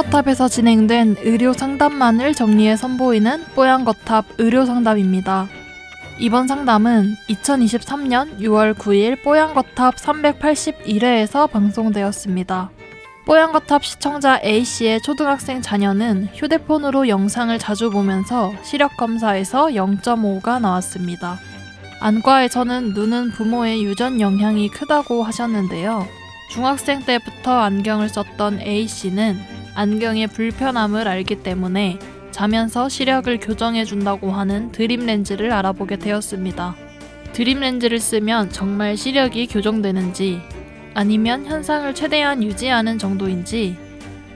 뽀얀거탑에서 진행된 의료 상담만을 정리해 선보이는 뽀얀거탑 의료 상담입니다. 이번 상담은 2023년 6월 9일 뽀얀거탑 381회에서 방송되었습니다. 뽀얀거탑 시청자 A씨의 초등학생 자녀는 휴대폰으로 영상을 자주 보면서 시력 검사에서 0.5가 나왔습니다. 안과에서는 눈은 부모의 유전 영향이 크다고 하셨는데요. 중학생 때부터 안경을 썼던 A씨는 안경의 불편함을 알기 때문에 자면서 시력을 교정해 준다고 하는 드림 렌즈를 알아보게 되었습니다. 드림 렌즈를 쓰면 정말 시력이 교정되는지 아니면 현상을 최대한 유지하는 정도인지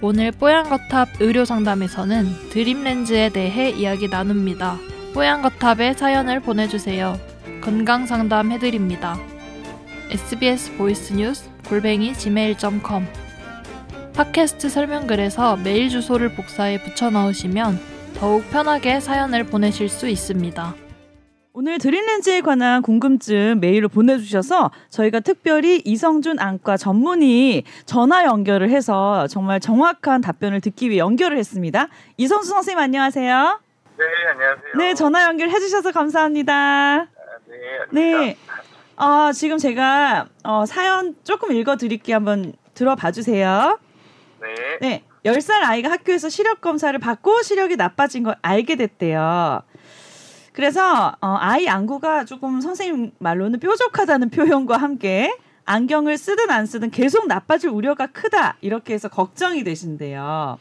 오늘 뽀얀거탑 의료 상담에서는 드림 렌즈에 대해 이야기 나눕니다. 뽀얀거탑에 사연을 보내주세요. 건강 상담 해드립니다. SBS voice news 골뱅이 gmail.com 팟캐스트 설명글에서 메일 주소를 복사해 붙여 넣으시면 더욱 편하게 사연을 보내실 수 있습니다. 오늘 드림렌즈에 관한 궁금증 메일로 보내주셔서 저희가 특별히 이성준 안과 전문의 전화 연결을 해서 정말 정확한 답변을 듣기 위해 연결을 했습니다. 이성준 선생님 안녕하세요. 네, 안녕하세요. 네, 전화 연결해 주셔서 감사합니다. 아, 네, 네. 어, 지금 제가 어, 사연 조금 읽어 드릴게요. 한번 들어봐 주세요. 네. 네. 10살 아이가 학교에서 시력 검사를 받고 시력이 나빠진 걸 알게 됐대요. 그래서 어, 아이 안구가 조금 선생님 말로는 뾰족하다는 표현과 함께 안경을 쓰든 안 쓰든 계속 나빠질 우려가 크다 이렇게 해서 걱정이 되신대요.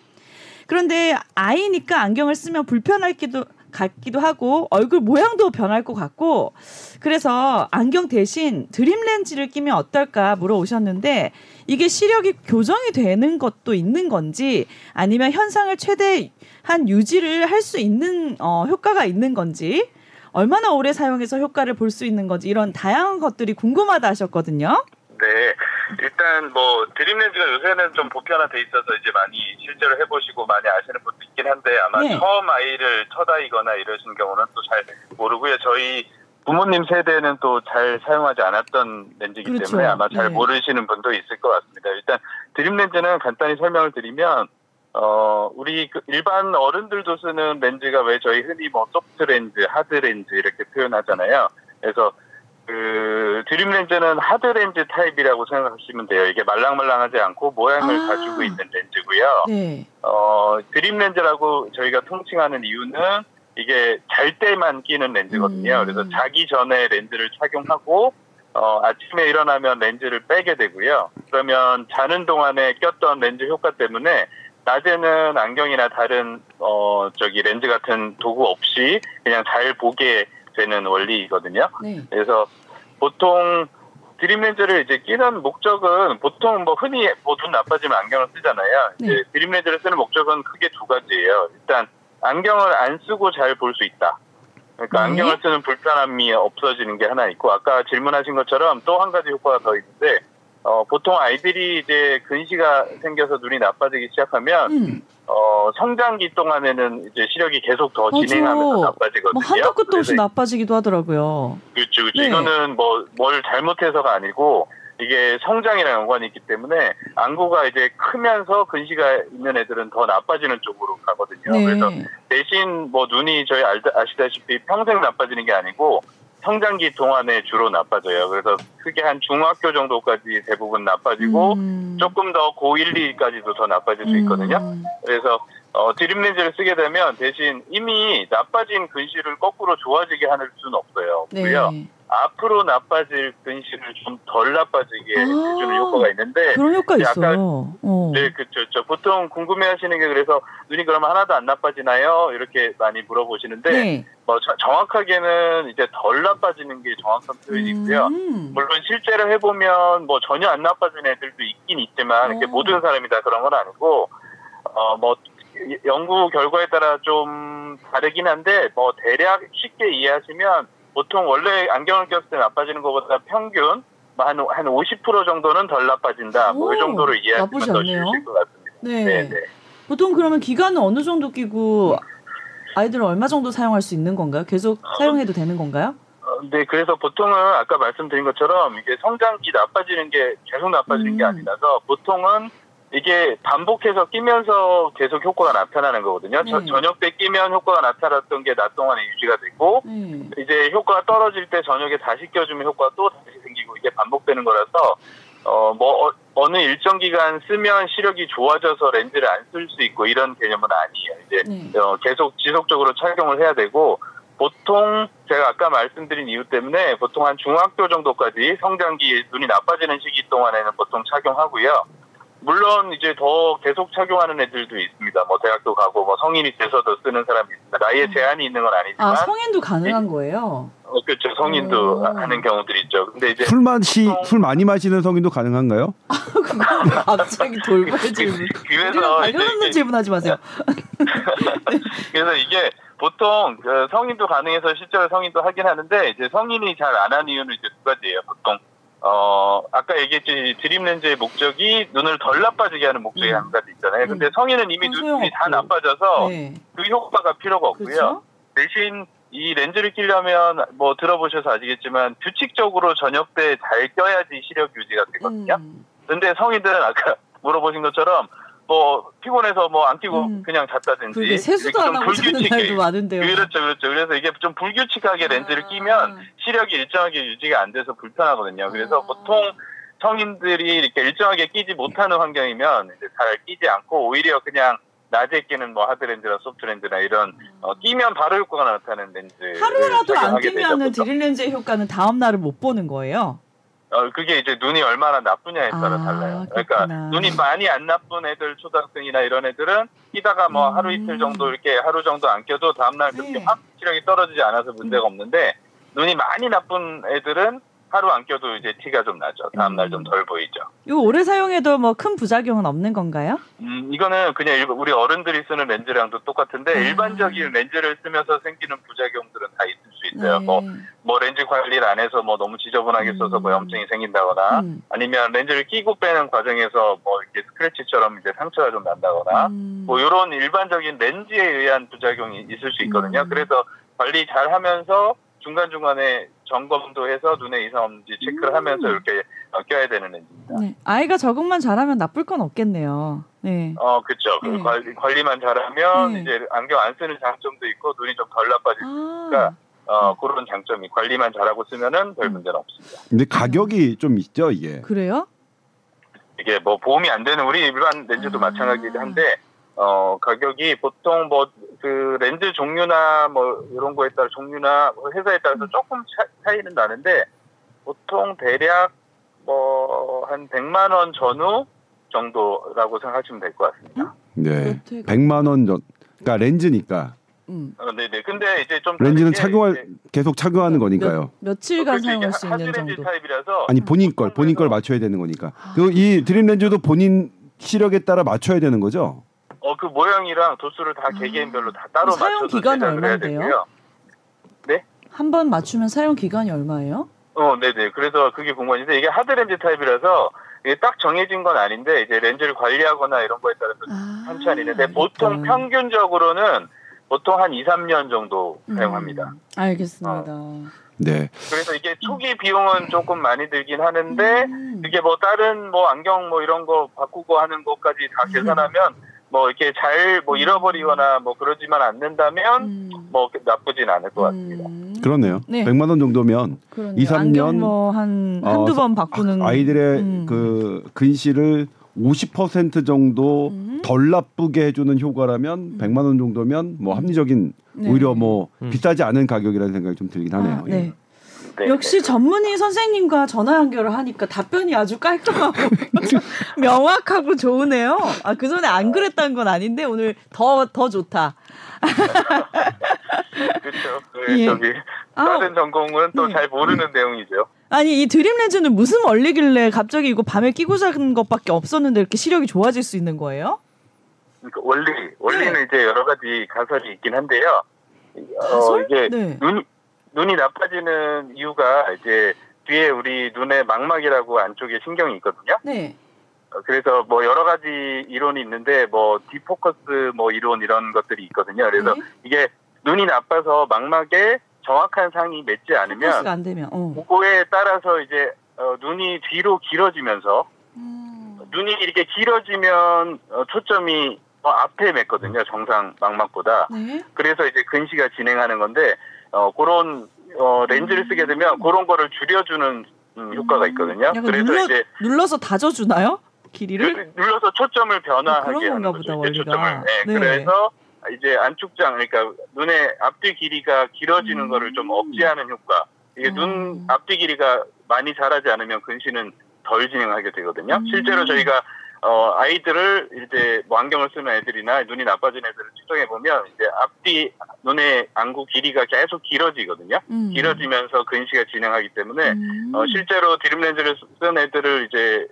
그런데 아이니까 안경을 쓰면 불편할기도 같기도 하고 얼굴 모양도 변할 것 같고 그래서 안경 대신 드림 렌즈를 끼면 어떨까 물어오셨는데 이게 시력이 교정이 되는 것도 있는 건지 아니면 현상을 최대한 유지를 할 수 있는 어, 효과가 있는 건지 얼마나 오래 사용해서 효과를 볼 수 있는 건지 이런 다양한 것들이 궁금하다 하셨거든요. 네. 일단 뭐 드림 렌즈가 요새는 좀 보편화돼 있어서 이제 많이 실제로 해보시고 많이 아시는 분도 있긴 한데 아마 네. 처음 아이를 첫 아이거나 이러신 경우는 또 잘 모르고요. 저희 부모님 세대는 또 잘 사용하지 않았던 렌즈이기 그렇죠. 때문에 아마 잘 네. 모르시는 분도 있을 것 같습니다. 일단 드림 렌즈는 간단히 설명을 드리면 어 우리 그 일반 어른들도 쓰는 렌즈가 왜 저희 흔히 뭐 소프트 렌즈, 하드 렌즈 이렇게 표현하잖아요. 그래서 그 드림 렌즈는 하드 렌즈 타입이라고 생각하시면 돼요. 이게 말랑말랑하지 않고 모양을 아. 가지고 있는 렌즈고요. 네. 어, 드림 렌즈라고 저희가 통칭하는 이유는 이게 잘 때만 끼는 렌즈거든요. 음. 그래서 자기 전에 렌즈를 착용하고 어, 아침에 일어나면 렌즈를 빼게 되고요. 그러면 자는 동안에 꼈던 렌즈 효과 때문에 낮에는 안경이나 다른 어 저기 렌즈 같은 도구 없이 그냥 잘 보게 되는 원리이거든요. 네. 그래서 보통 드림 렌즈를 이제 끼는 목적은 보통 뭐 흔히 뭐눈 나빠지면 안경을 쓰잖아요. 네. 이제 드림 렌즈를 쓰는 목적은 크게 두 가지예요. 일단 안경을 안 쓰고 잘 볼 수 있다. 그러니까 네. 안경을 쓰는 불편함이 없어지는 게 하나 있고 아까 질문하신 것처럼 또 한 가지 효과가 더 있는데 어, 보통 아이들이 이제 근시가 생겨서 눈이 나빠지기 시작하면 음. 어, 성장기 동안에는 이제 시력이 계속 더 맞아. 진행하면서 나빠지거든요. 뭐 한도 끝도 없이 나빠지기도 하더라고요. 그렇죠, 그렇죠. 네. 이거는 뭐 뭘 잘못해서가 아니고 이게 성장이랑 연관이 있기 때문에 안구가 이제 크면서 근시가 있는 애들은 더 나빠지는 쪽으로 가거든요. 네. 그래서 대신 뭐 눈이 저희 알, 아시다시피 평생 나빠지는 게 아니고 성장기 동안에 주로 나빠져요. 그래서 크게 한 중학교 정도까지 대부분 나빠지고 음. 조금 더 고1, 2까지도 더 나빠질 수 있거든요. 음. 그래서 어, 드림 렌즈를 쓰게 되면 대신 이미 나빠진 근시를 거꾸로 좋아지게 하는 수는 없어요. 네. 앞으로 나빠질 근시를 좀덜 나빠지게 아. 해주는 효과가 있는데 그런 효과 있어요. 어. 네, 그렇죠. 보통 궁금해하시는 게 그래서 눈이 그러면 하나도 안 나빠지나요? 이렇게 많이 물어보시는데 네. 뭐 저- 정확하게는 이제 덜 나빠지는 게 정확한 표현이고요. 음. 물론 실제로 해보면 뭐 전혀 안 나빠진 애들도 있긴 있지만 이렇게 어. 모든 사람이 다 그런 건 아니고 어뭐 연구 결과에 따라 좀 다르긴 한데 뭐 대략 쉽게 이해하시면 보통 원래 안경을 꼈을 때 나빠지는 것보다 평균 뭐 한, 한 50% 정도는 덜 나빠진다. 뭐 오, 이 정도로 이해하시면 나쁘지 더 않네요. 것 같습니다. 네. 네, 네. 보통 그러면 기간은 어느 정도 끼고 아이들은 얼마 정도 사용할 수 있는 건가요? 계속 사용해도 되는 건가요? 어, 네, 그래서 보통은 아까 말씀드린 것처럼 이게 성장기 나빠지는 게 계속 나빠지는 게 음. 아니라서 보통은 이게 반복해서 끼면서 계속 효과가 나타나는 거거든요. 저, 네. 저녁 때 끼면 효과가 나타났던 게 낮 동안에 유지가 되고 네. 이제 효과가 떨어질 때 저녁에 다시 껴주면 효과가 또 다시 생기고 이게 반복되는 거라서 어 뭐 어, 느 일정 기간 쓰면 시력이 좋아져서 렌즈를 안 쓸 수 있고 이런 개념은 아니에요. 이제 네. 어, 계속 지속적으로 착용을 해야 되고 보통 제가 아까 말씀드린 이유 때문에 보통 한 중학교 정도까지 성장기 눈이 나빠지는 시기 동안에는 보통 착용하고요. 물론 이제 더 계속 착용하는 애들도 있습니다. 뭐 대학도 가고 뭐 성인이 돼서도 쓰는 사람이 있습니다. 나이에 제한이 있는 건 아니지만 아 성인도 가능한 거예요. 어, 그렇죠. 성인도 오. 하는 경우들이 있죠. 근데 이제 술 마시 보통- 술 많이 마시는 성인도 가능한가요? 갑자기 돌발 질문. 우리랑 그래서 관련 이제 없는 이게 질문하지 마세요. 그래서 이게 보통 그 성인도 가능해서 실제로 성인도 하긴 하는데 이제 성인이 잘안 하는 이유는 이제 두 가지예요. 보통 어 아까 얘기했지 드림 렌즈의 목적이 눈을 덜 나빠지게 하는 목적이 음. 한 가지 있잖아요. 근데 음. 성인은 이미 눈이 다. 나빠져서 네. 그 효과가 필요가 없고요. 그렇죠. 대신 이 렌즈를 끼려면 뭐 들어보셔서 아시겠지만 규칙적으로 저녁 때 잘 껴야지 시력 유지가 되거든요. 음. 근데 성인들은 아까 물어보신 것처럼 뭐 피곤해서 뭐안 끼고 음. 그냥 잤다든지 그게 세수도 안좀 하고 자는 불규칙해. 날도 많은데요. 그렇죠, 그렇죠. 그래서 이게 좀 불규칙하게 렌즈를 아. 끼면 시력이 일정하게 유지가 안 돼서 불편하거든요. 그래서 아. 보통 성인들이 이렇게 일정하게 끼지 못하는 환경이면 이제 잘 끼지 않고 오히려 그냥 낮에 끼는 뭐 하드렌즈나 소프트렌즈나 이런 어, 끼면 바로 효과가 나타나는 렌즈 하루라도 안 끼면은 드림 렌즈의 효과는 다음 날을 못 보는 거예요. 어, 그게 이제 눈이 얼마나 나쁘냐에 따라 아, 달라요. 그렇구나. 그러니까 눈이 많이 안 나쁜 애들, 초등학생이나 이런 애들은 끼다가 뭐 음. 하루 이틀 정도 이렇게 하루 정도 안 껴도 다음날 그렇게 네. 확 시력이 떨어지지 않아서 문제가 없는데 눈이 많이 나쁜 애들은 하루 안 껴도 이제 티가 좀 나죠. 다음날 음. 좀덜 보이죠. 이거 오래 사용해도 뭐 큰 부작용은 없는 건가요? 음, 이거는 그냥 일반- 우리 어른들이 쓰는 렌즈랑도 똑같은데 아. 일반적인 렌즈를 쓰면서 생기는 부작용들은 다 있을 수 있어요. 네. 뭐, 뭐 렌즈 관리를 안 해서 뭐 너무 지저분하게 써서 뭐 음. 염증이 생긴다거나 음. 아니면 렌즈를 끼고 빼는 과정에서 뭐 이렇게 스크래치처럼 이제 상처가 좀 난다거나 음. 뭐 이런 일반적인 렌즈에 의한 부작용이 있을 수 있거든요. 음. 그래서 관리 잘 하면서 중간중간에 점검도 해서 눈에 이상 없는지 체크를 음. 하면서 이렇게 어, 껴야 되는 렌즈입니다. 네. 아이가 적응만 잘하면 나쁠 건 없겠네요. 네. 어, 그쵸. 그 네. 관리, 관리만 잘하면 네. 이제 안경 안 쓰는 장점도 있고 눈이 좀 덜 나빠질 아. 어, 그런 장점이 관리만 잘하고 쓰면은 별 음. 문제는 없습니다. 근데 가격이 좀 있죠 이게. 그래요? 이게 뭐 보험이 안 되는 우리 일반 렌즈도 아. 마찬가지긴 한데 어 가격이 보통 뭐 그 렌즈 종류나 뭐 이런 거에 따라 종류나 뭐 회사에 따라서 조금 차, 차이는 나는데 보통 대략 뭐 한 100만 원 전후 정도라고 생각하시면 될 것 같습니다. 네. 어떻게- 100만 원 전. 그러니까 렌즈니까 음. 어, 네네. 근데 이제 좀 렌즈는 착용할 이제 계속 착용하는 거니까요. 며칠간 사용할 수 있는 하드렌즈 정도. 타입이라서 아니 본인 걸 본인 걸 맞춰야 되는 거니까. 그리고 이 드림 렌즈도 본인 시력에 따라 맞춰야 되는 거죠. 어 그 모양이랑 도수를 다 개개인별로 다 따로 아. 사용 맞춰서 기간은 제작을 해야 얼마인데요? 되고요. 한번 맞추면 사용 기간이 얼마예요? 어, 네네. 그래서 그게 궁금한데 이게 하드 렌즈 타입이라서 이게 딱 정해진 건 아닌데 이제 렌즈를 관리하거나 이런 거에 따라서 아, 천천히 있는데 보통 알겠다. 평균적으로는 보통 한 2, 3년 정도 음, 사용합니다. 알겠습니다. 네. 그래서 이게 초기 비용은 조금 많이 들긴 하는데 음. 이게 뭐 다른 뭐 안경 뭐 이런 거 바꾸고 하는 것까지 다 계산하면 뭐 이렇게 잘 뭐 잃어버리거나 뭐 그러지만 않는다면 음. 뭐 나쁘진 않을 것 같습니다. 음. 그러네요. 네. 100만 원 정도면 그러네요. 이, 삼 안경 년, 뭐한 어, 한두 번 바꾸는 아이들의 음. 그 근시를 50% 정도 음. 덜 나쁘게 해주는 효과라면 100만 원 정도면 뭐 합리적인 네. 오히려 뭐 음. 비싸지 않은 가격이라는 생각이 좀 들긴 하네요. 아, 네. 네. 역시 전문의 선생님과 전화 연결을 하니까 답변이 아주 깔끔하고 명확하고 좋으네요. 아, 그 전에 안 그랬다는 건 아닌데 오늘 더, 더 좋다. 그렇죠. 그 예. 저기 아, 다른 전공은 또 네. 잘 모르는 내용이죠. 아니, 이 드림 렌즈는 무슨 원리길래 갑자기 이거 밤에 끼고 자는 것밖에 없었는데 이렇게 시력이 좋아질 수 있는 거예요? 그러니까 원리 원리는 네. 이제 여러 가지 가설이 있긴 한데요. 어, 가설? 이게 네. 눈 눈이 나빠지는 이유가 이제 뒤에 우리 눈의 망막이라고 안쪽에 신경이 있거든요. 네. 어, 그래서 뭐 여러 가지 이론이 있는데 뭐 디포커스 뭐 이론 이런 것들이 있거든요. 그래서 네. 이게 눈이 나빠서 망막에 정확한 상이 맺지 않으면 안 되면. 어. 그거에 따라서 이제 어, 눈이 뒤로 길어지면서 음. 눈이 이렇게 길어지면 어, 초점이 더 앞에 맺거든요. 정상 망막보다. 네. 그래서 이제 근시가 진행하는 건데 어, 그런 어, 렌즈를 쓰게 되면 그런 거를 줄여주는 음, 효과가 있거든요. 약간 그래서 눌러, 이제 눌러서 다져주나요? 길이를? 그- 눌러서 초점을 변화하게 그런 하는 건가 거죠. 보다. 초점을. 네, 네. 그래서 이제 안축장 그러니까 눈의 앞뒤 길이가 길어지는 음. 거를 좀 억제하는 효과. 이게 어. 눈 앞뒤 길이가 많이 자라지 않으면 근시는 덜 진행하게 되거든요. 음. 실제로 저희가 어, 아이들을 이제 뭐 안경을 쓰는 애들이나 눈이 나빠진 애들을 측정해 보면 이제 앞뒤 눈의 안구 길이가 계속 길어지거든요. 음. 길어지면서 근시가 진행하기 때문에 음. 어, 실제로 드림 렌즈를 쓴 애들을 이제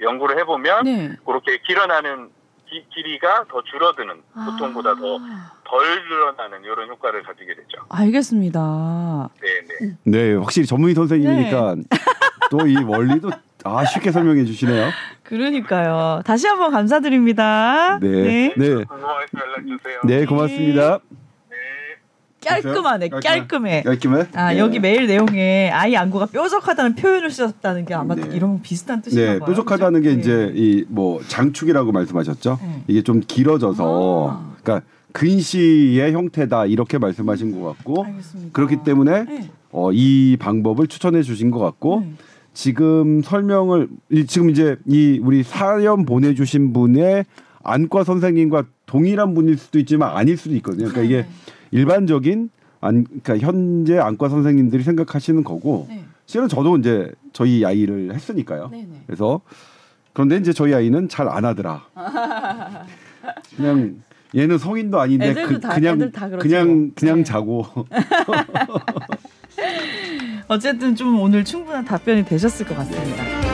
연구를 해보면 네. 그렇게 길어나는 기- 길이가 더 줄어드는 보통보다 더덜 아. 늘어나는 이런 효과를 가지게 되죠. 알겠습니다. 네, 네. 네, 확실히 전문의 선생님이니까 네. 또이 원리도 아 쉽게 설명해 주시네요. 그러니까요. 다시 한번 감사드립니다. 네, 네, 네, 연락 주세요. 고맙습니다. 네. 깔끔하네. 깔끔해. 깔끔해. 아 네. 여기 메일 내용에 아이 안구가 뾰족하다는 표현을 쓰셨다는 게 아마 네. 이런 비슷한 뜻인가 네, 봐요. 뾰족하다는 게 그죠? 이제 이 뭐 장축이라고 말씀하셨죠. 네. 이게 좀 길어져서 아. 그러니까 근시의 형태다 이렇게 말씀하신 것 같고 알겠습니다. 그렇기 때문에 네. 어, 이 방법을 추천해 주신 것 같고 네. 지금 설명을 이- 지금 이제 이 우리 사연 보내주신 분의 안과 선생님과 동일한 분일 수도 있지만 아닐 수도 있거든요. 그러니까 이게 네. 일반적인 안 그러니까 현재 안과 선생님들이 생각하시는 거고 네. 실은 저도 이제 저희 아이를 했으니까요. 네. 네. 그래서 그런데 이제 저희 아이는 잘 안 하더라. 그냥 얘는 성인도 아닌데 그, 다- 냥 애들 다 그렇죠. 그냥 그냥 네. 자고 어쨌든 좀 오늘 충분한 답변이 되셨을 것 같습니다.